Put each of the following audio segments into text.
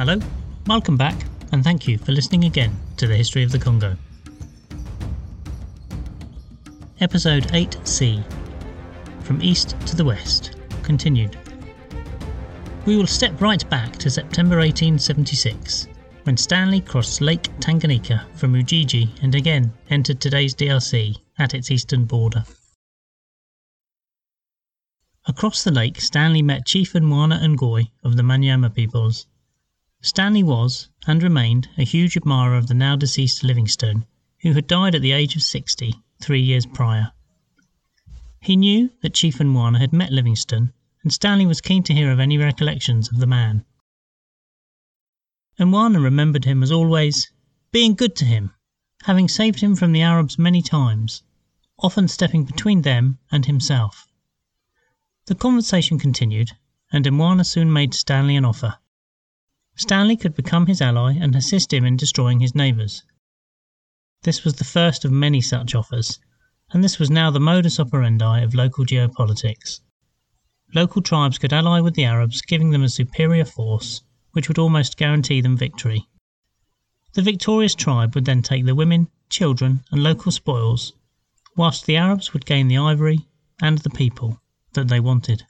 Hello, welcome back, and thank you for listening again to the History of the Congo. Episode 8c From East to the West, continued. We will step right back to September 1876, when Stanley crossed Lake Tanganyika from Ujiji and again entered today's DRC at its eastern border. Across the lake, Stanley met Chief Mwana Ngoy of the Manyema peoples. Stanley was, and remained, a huge admirer of the now deceased Livingstone, who had died at the age of sixty, three years prior. He knew that Chief Mwana had met Livingstone, and Stanley was keen to hear of any recollections of the man. Mwana remembered him as always being good to him, having saved him from the Arabs many times, often stepping between them and himself. The conversation continued, and Mwana soon made Stanley an offer. Stanley could become his ally and assist him in destroying his neighbours. This was the first of many such offers, and this was now the modus operandi of local geopolitics. Local tribes could ally with the Arabs, giving them a superior force, which would almost guarantee them victory. The victorious tribe would then take the women, children, and local spoils, whilst the Arabs would gain the ivory and the people that they wanted.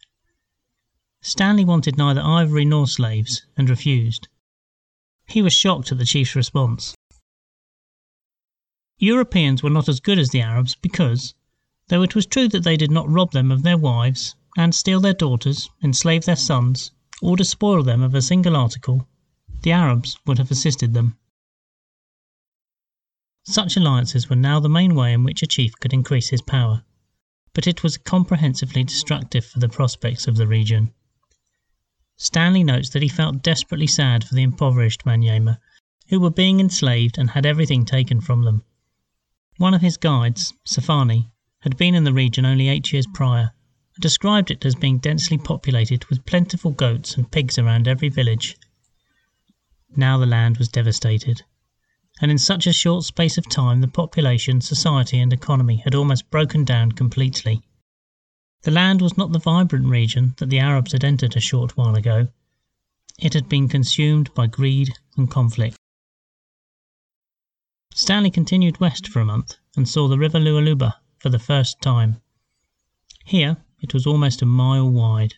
Stanley wanted neither ivory nor slaves, and refused. He was shocked at the chief's response. Europeans were not as good as the Arabs because, though it was true that they did not rob them of their wives, and steal their daughters, enslave their sons, or despoil them of a single article, the Arabs would have assisted them. Such alliances were now the main way in which a chief could increase his power but it was comprehensively destructive for the prospects of the region. Stanley notes that he felt desperately sad for the impoverished Manyema, who were being enslaved and had everything taken from them. One of his guides, Safani, had been in the region only eight years prior, and described it as being densely populated with plentiful goats and pigs around every village. Now the land was devastated and in such a short space of time the population, society, and economy had almost broken down completely. The land was not the vibrant region that the Arabs had entered a short while ago. It had been consumed by greed and conflict. Stanley continued west for a month and saw the river Lualaba for the first time. Here it was almost a mile wide,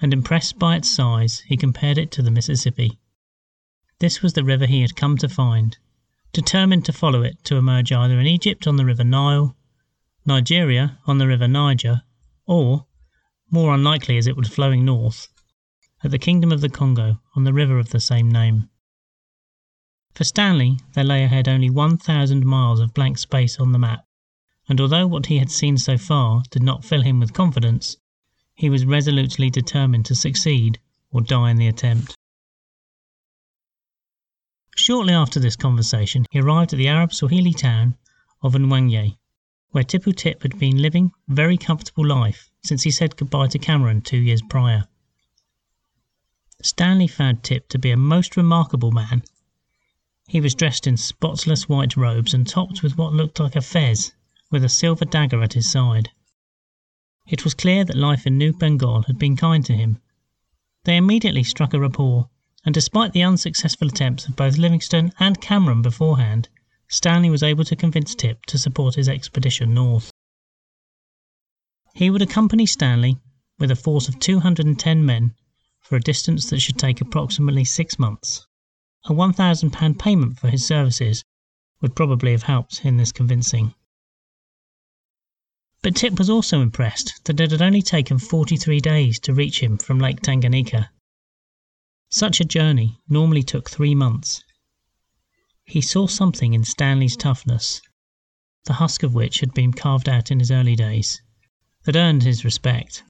and impressed by its size, he compared it to the Mississippi. This was the river he had come to find, determined to follow it to emerge either in Egypt on the river Nile, Nigeria on the river Niger, or, more unlikely as it was flowing north, at the Kingdom of the Congo on the river of the same name. For Stanley, there lay ahead only 1,000 miles of blank space on the map, and although what he had seen so far did not fill him with confidence, he was resolutely determined to succeed or die in the attempt. Shortly after this conversation, he arrived at the Arab Swahili town of Nyangwe, where Tipu Tip had been living a very comfortable life since he said goodbye to Cameron two years prior. Stanley found Tip to be a most remarkable man. He was dressed in spotless white robes and topped with what looked like a fez, with a silver dagger at his side. It was clear that life in New Bengal had been kind to him. They immediately struck a rapport, and despite the unsuccessful attempts of both Livingstone and Cameron beforehand, Stanley was able to convince Tip to support his expedition north. He would accompany Stanley with a force of 210 men for a distance that should take approximately six months. A £1,000 payment for his services would probably have helped in this convincing. But Tip was also impressed that it had only taken 43 days to reach him from Lake Tanganyika such a journey normally took three months. He saw something in Stanley's toughness, the husk of which had been carved out in his early days, that earned his respect.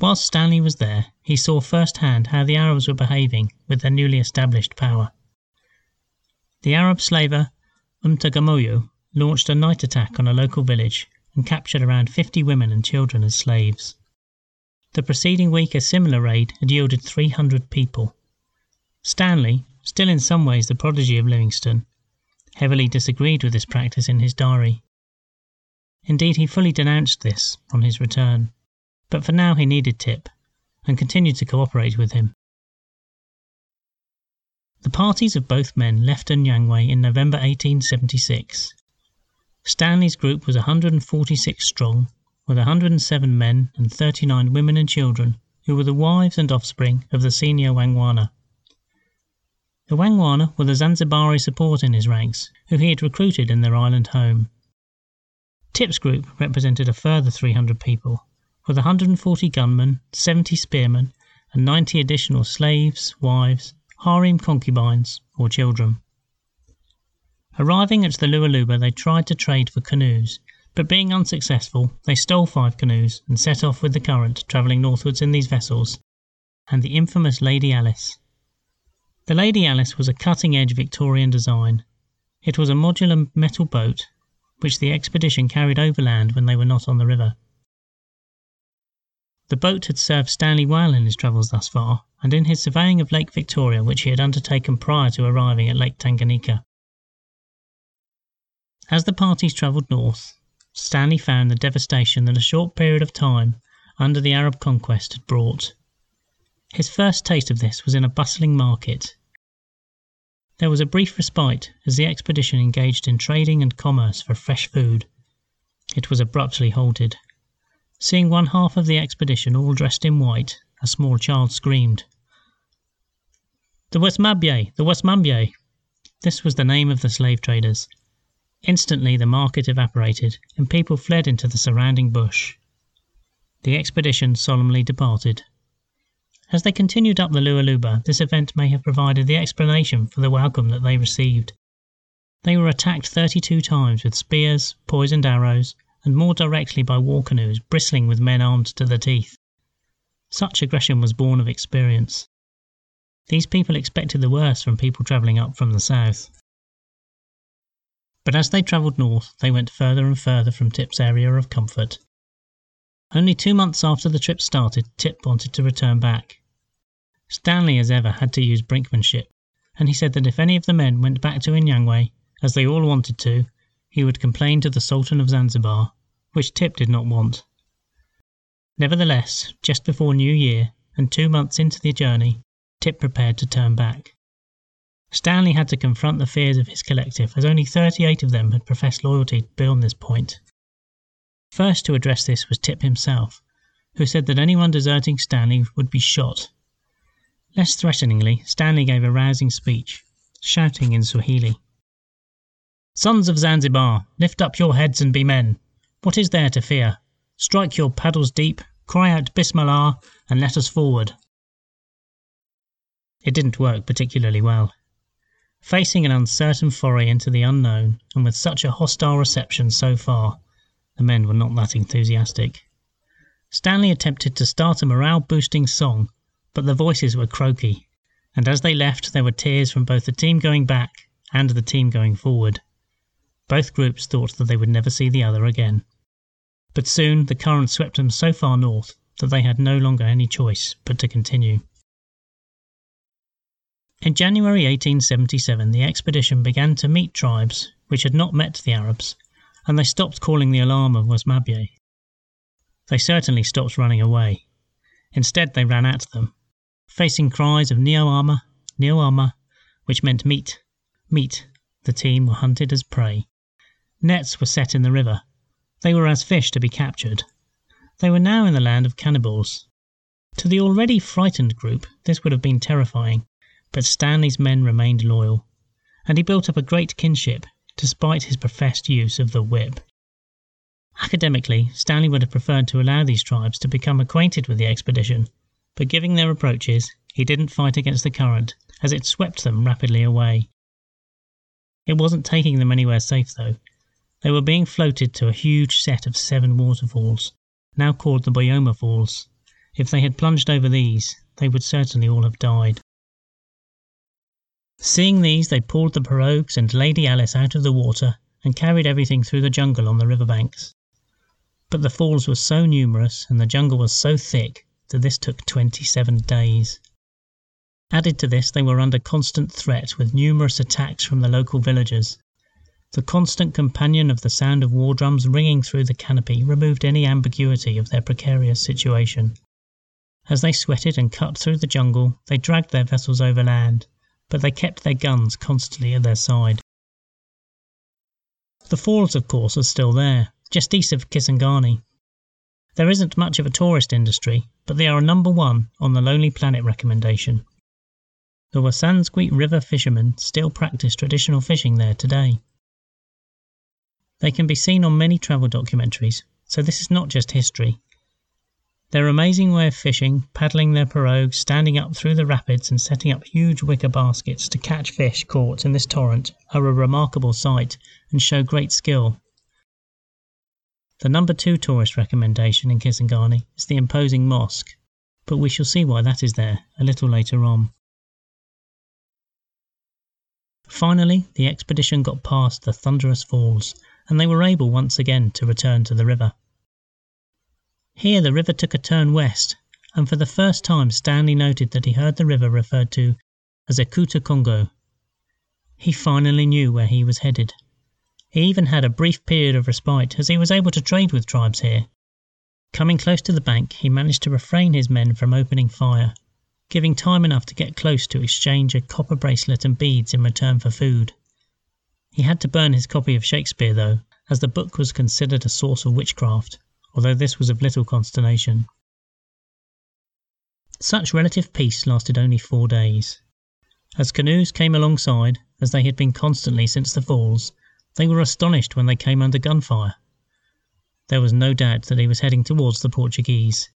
Whilst Stanley was there, he saw firsthand how the Arabs were behaving with their newly established power. The Arab slaver Umtagamoyo launched a night attack on a local village and captured around 50 women and children as slaves. The preceding week a similar raid had yielded 300 people. Stanley, still in some ways the prodigy of Livingstone, heavily disagreed with this practice in his diary. Indeed, he fully denounced this on his return, but for now he needed Tip, and continued to cooperate with him. The parties of both men left Nyangwe in November 1876. Stanley's group was 146 strong, with 107 men and 39 women and children, who were the wives and offspring of the senior Wangwana. The Wangwana were the Zanzibari support in his ranks, who he had recruited in their island home. Tip's group represented a further 300 people, with 140 gunmen, 70 spearmen, and 90 additional slaves, wives, harem concubines, or children. Arriving at the Lualaba, they tried to trade for canoes, but being unsuccessful, they stole five canoes and set off with the current, travelling northwards in these vessels, and the infamous Lady Alice. The Lady Alice was a cutting edge Victorian design. It was a modular metal boat which the expedition carried overland when they were not on the river. The boat had served Stanley well in his travels thus far, and in his surveying of Lake Victoria, which he had undertaken prior to arriving at Lake Tanganyika. As the parties travelled north, Stanley found the devastation that a short period of time under the Arab conquest had brought. His first taste of this was in a bustling market. There was a brief respite as the expedition engaged in trading and commerce for fresh food. It was abruptly halted. Seeing one half of the expedition all dressed in white, a small child screamed. The Wasambye! The Wasambye! This was the name of the slave traders. Instantly the market evaporated, and people fled into the surrounding bush. The expedition solemnly departed. As they continued up the Lualaba, this event may have provided the explanation for the welcome that they received. They were attacked thirty two times with spears, poisoned arrows, and more directly by war canoes bristling with men armed to the teeth. Such aggression was born of experience. These people expected the worst from people travelling up from the south. But as they travelled north, they went further and further from Tip's area of comfort. Only two months after the trip started, Tip wanted to return back. Stanley, as ever, had to use brinkmanship, and he said that if any of the men went back to Nyangwe, as they all wanted to, he would complain to the Sultan of Zanzibar, which Tip did not want. Nevertheless, just before New Year, and two months into the journey, Tip prepared to turn back. Stanley had to confront the fears of his collective, as only 38 of them had professed loyalty beyond this point. First to address this was Tip himself, who said that anyone deserting Stanley would be shot Less threateningly, Stanley gave a rousing speech, shouting in Swahili. Sons of Zanzibar, lift up your heads and be men. What is there to fear? Strike your paddles deep, cry out Bismillah, and let us forward. It didn't work particularly well. Facing an uncertain foray into the unknown, and with such a hostile reception so far, the men were not that enthusiastic. Stanley attempted to start a morale boosting song but the voices were croaky, and as they left there were tears from both the team going back and the team going forward. Both groups thought that they would never see the other again. But soon the current swept them so far north that they had no longer any choice but to continue. In January 1877 the expedition began to meet tribes which had not met the Arabs, and they stopped calling the alarm of Wasambye. They certainly stopped running away. Instead they ran at them, facing cries of Nyama, Nyama, which meant meat, meat. The team were hunted as prey. Nets were set in the river. They were as fish to be captured. They were now in the land of cannibals. To the already frightened group, this would have been terrifying, but Stanley's men remained loyal, and he built up a great kinship, despite his professed use of the whip. Academically, Stanley would have preferred to allow these tribes to become acquainted with the expedition but giving their approaches, he didn't fight against the current, as it swept them rapidly away. It wasn't taking them anywhere safe, though. They were being floated to a huge set of seven waterfalls, now called the Boyoma Falls. If they had plunged over these, they would certainly all have died. Seeing these, they pulled the pirogues and Lady Alice out of the water and carried everything through the jungle on the river banks. But the falls were so numerous and the jungle was so thick that this took 27 days. Added to this, they were under constant threat with numerous attacks from the local villagers. The constant companion of the sound of war drums ringing through the canopy removed any ambiguity of their precarious situation. As they sweated and cut through the jungle, they dragged their vessels overland, but they kept their guns constantly at their side. The falls, of course, are still there, just east of Kisangani. There isn't much of a tourist industry, but they are number one on the Lonely Planet recommendation. The Wasanskwi River fishermen still practice traditional fishing there today. They can be seen on many travel documentaries, so this is not just history. Their amazing way of fishing, paddling their pirogues, standing up through the rapids, and setting up huge wicker baskets to catch fish caught in this torrent are a remarkable sight and show great skill. The number two tourist recommendation in Kisangani is the imposing mosque, but we shall see why that is there a little later on. Finally, the expedition got past the thunderous falls, and they were able once again to return to the river. Here the river took a turn west, and for the first time Stanley noted that he heard the river referred to as Ekuta Congo. He finally knew where he was headed. He even had a brief period of respite as he was able to trade with tribes here. Coming close to the bank, he managed to refrain his men from opening fire, giving time enough to get close to exchange a copper bracelet and beads in return for food. He had to burn his copy of Shakespeare, though, as the book was considered a source of witchcraft although this was of little consternation. Such relative peace lasted only four days. As canoes came alongside, as they had been constantly since the falls, they were astonished when they came under gunfire. There was no doubt that he was heading towards the Portuguese.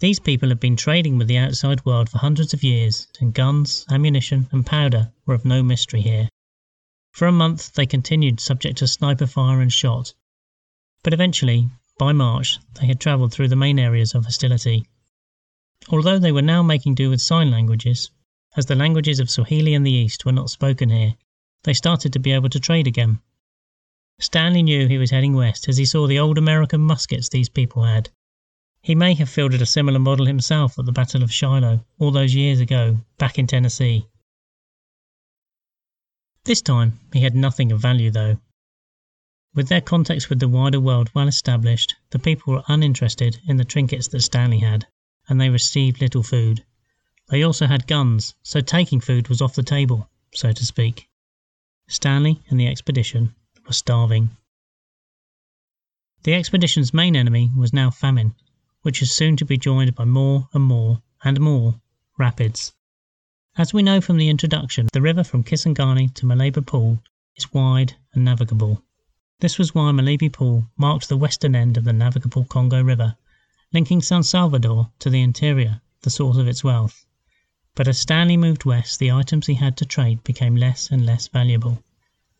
These people had been trading with the outside world for hundreds of years, and guns, ammunition, and powder were of no mystery here. For a month they continued subject to sniper fire and shot, but eventually by March, they had travelled through the main areas of hostility. Although they were now making do with sign languages, as the languages of Swahili and the East were not spoken here, they started to be able to trade again. Stanley knew he was heading west as he saw the old American muskets these people had. He may have fielded a similar model himself at the Battle of Shiloh all those years ago, back in Tennessee. This time he had nothing of value, though, with their contacts with the wider world well established, the people were uninterested in the trinkets that Stanley had, and they received little food. They also had guns, so taking food was off the table, so to speak. Stanley and the expedition were starving. The expedition's main enemy was now famine, which was soon to be joined by more and more and more rapids. As we know from the introduction, the river from Kisangani to Malebo Pool is wide and navigable. This was why Malebo Pool marked the western end of the navigable Congo River, linking San Salvador to the interior, the source of its wealth. But as Stanley moved west, the items he had to trade became less and less valuable.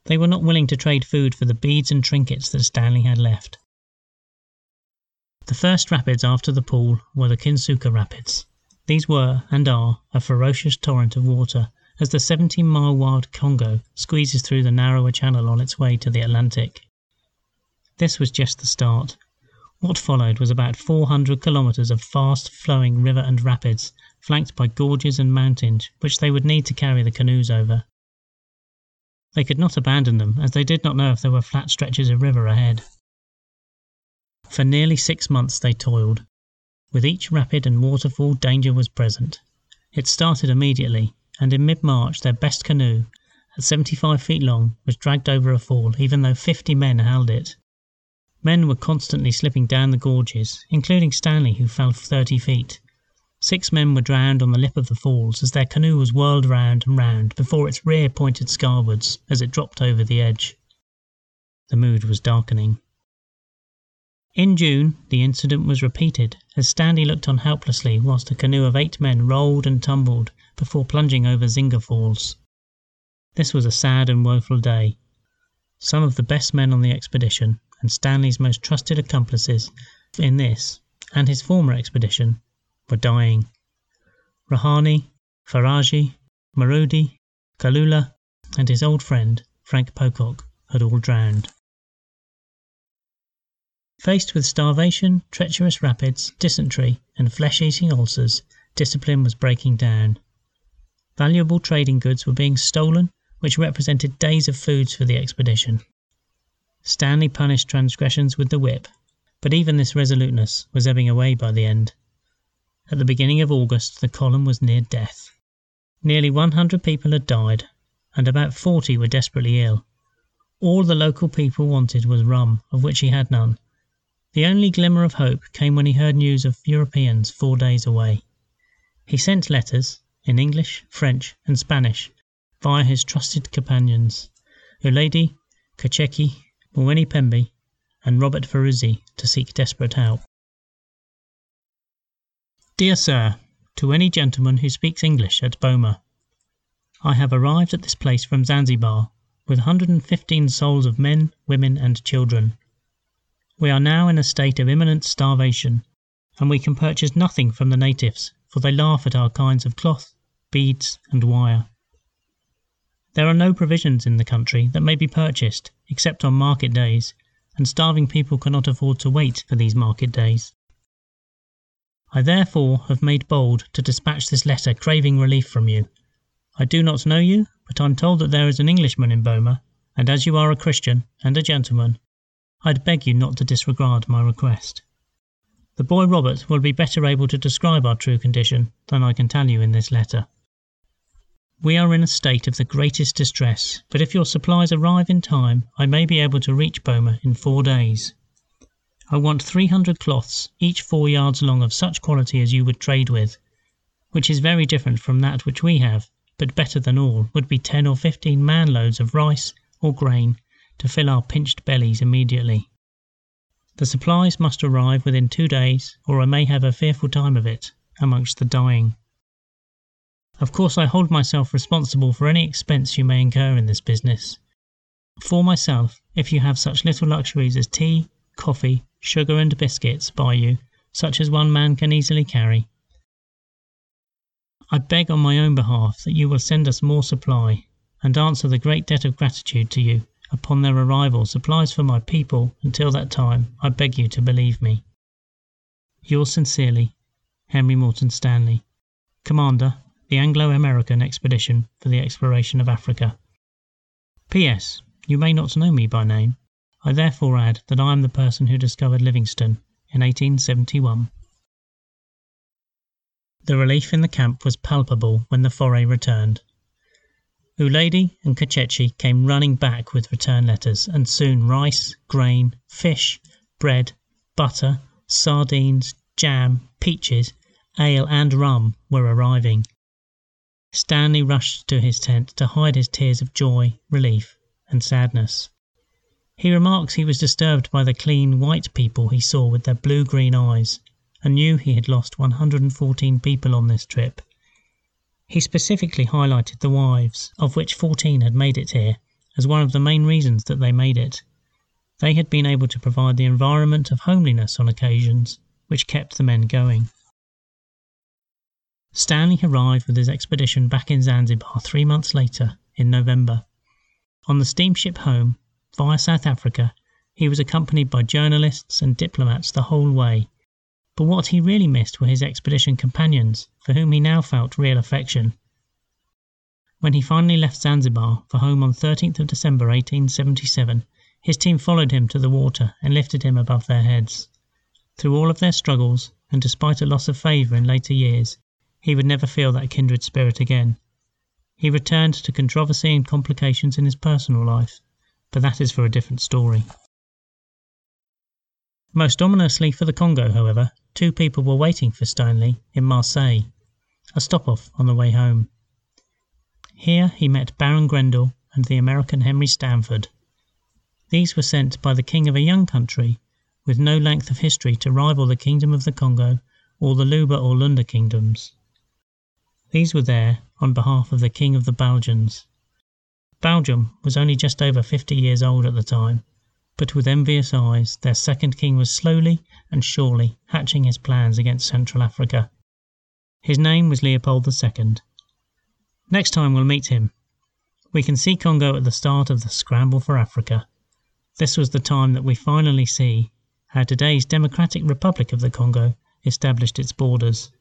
They were not willing to trade food for the beads and trinkets that Stanley had left. The first rapids after the pool were the Kinsuka Rapids. These were, and are, a ferocious torrent of water as the 17 mile wide Congo squeezes through the narrower channel on its way to the Atlantic. This was just the start. What followed was about 400 kilometres of fast flowing river and rapids, flanked by gorges and mountains which they would need to carry the canoes over. They could not abandon them, as they did not know if there were flat stretches of river ahead. For nearly six months they toiled. With each rapid and waterfall, danger was present. It started immediately, and in mid March their best canoe, at 75 feet long, was dragged over a fall, even though 50 men held it. Men were constantly slipping down the gorges, including Stanley, who fell 30 feet. Six men were drowned on the lip of the falls as their canoe was whirled round and round before its rear pointed skywards as it dropped over the edge. The mood was darkening. In June, the incident was repeated as Stanley looked on helplessly whilst a canoe of eight men rolled and tumbled before plunging over Zinga Falls. This was a sad and woeful day. Some of the best men on the expedition and Stanley's most trusted accomplices in this and his former expedition were dying. Rahani, Faraji, Marudi, Kalula, and his old friend Frank Pocock had all drowned. Faced with starvation, treacherous rapids, dysentery, and flesh eating ulcers, discipline was breaking down. Valuable trading goods were being stolen, which represented days of foods for the expedition. Stanley punished transgressions with the whip, but even this resoluteness was ebbing away by the end. At the beginning of August the column was near death. Nearly 100 people had died, and about 40 were desperately ill. All the local people wanted was rum, of which he had none. The only glimmer of hope came when he heard news of Europeans four days away. He sent letters, in English, French, and Spanish, via his trusted companions, Uledi, Kacheki, Mweni Pembe, and Robert Feruzzi, to seek desperate help. Dear Sir, To any gentleman who speaks English at Boma. I have arrived at this place from Zanzibar, with 115 souls of men, women, and children. We are now in a state of imminent starvation, and we can purchase nothing from the natives, for they laugh at our kinds of cloth, beads, and wire. There are no provisions in the country that may be purchased except on market days, and starving people cannot afford to wait for these market days. I therefore have made bold to dispatch this letter craving relief from you. I do not know you, but I'm told that there is an Englishman in Boma, and as you are a Christian and a gentleman, I'd beg you not to disregard my request. The boy Robert will be better able to describe our true condition than I can tell you in this letter. We are in a state of the greatest distress, but if your supplies arrive in time, I may be able to reach Boma in four days. I want 300 cloths, each four yards long of such quality as you would trade with, which is very different from that which we have, but better than all would be 10 or 15 man loads of rice or grain to fill our pinched bellies immediately. The supplies must arrive within two days, or I may have a fearful time of it amongst the dying. Of course, I hold myself responsible for any expense you may incur in this business. For myself, if you have such little luxuries as tea, coffee, sugar, and biscuits by you, such as one man can easily carry. I beg on my own behalf that you will send us more supply, and answer the great debt of gratitude to you upon their arrival supplies for my people until that time I beg you to believe me. Yours sincerely, Henry Morton Stanley, Commander, the Anglo American Expedition for the Exploration of Africa. P.S. You may not know me by name. I therefore add that I am the person who discovered Livingstone in 1871. The relief in the camp was palpable when the foray returned. Uledi and Kachechi came running back with return letters, and soon rice, grain, fish, bread, butter, sardines, jam, peaches, ale, and rum were arriving. Stanley rushed to his tent to hide his tears of joy, relief, and sadness. He remarks he was disturbed by the clean, white people he saw with their blue green eyes, and knew he had lost 114 people on this trip. He specifically highlighted the wives, of which 14 had made it here, as one of the main reasons that they made it. They had been able to provide the environment of homeliness on occasions, which kept the men going. Stanley arrived with his expedition back in Zanzibar three months later, in November. On the steamship home, via South Africa, he was accompanied by journalists and diplomats the whole way. But what he really missed were his expedition companions, for whom he now felt real affection. When he finally left Zanzibar for home on 13th of December 1877, his team followed him to the water and lifted him above their heads. Through all of their struggles, and despite a loss of favour in later years, he would never feel that kindred spirit again. He returned to controversy and complications in his personal life, but that is for a different story. Most ominously for the Congo, however, two people were waiting for Stanley in Marseille, a stop off on the way home. Here he met Baron Greindl and the American Henry Sanford. These were sent by the king of a young country with no length of history to rival the Kingdom of the Congo or the Luba or Lunda kingdoms. These were there on behalf of the King of the Belgians, Belgium was only just over fifty years old at the time, but with envious eyes their second king was slowly and surely hatching his plans against Central Africa. His name was Leopold II. Next time we'll meet him. We can see Congo at the start of the scramble for Africa. This was the time that we finally see how today's Democratic Republic of the Congo established its borders.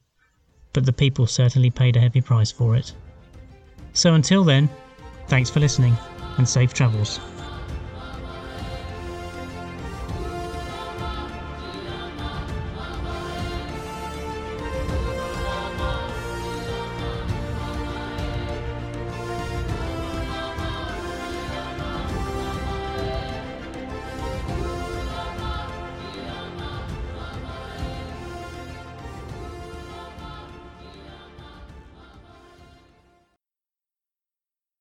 But the people certainly paid a heavy price for it. So until then, Thanks for listening and safe travels.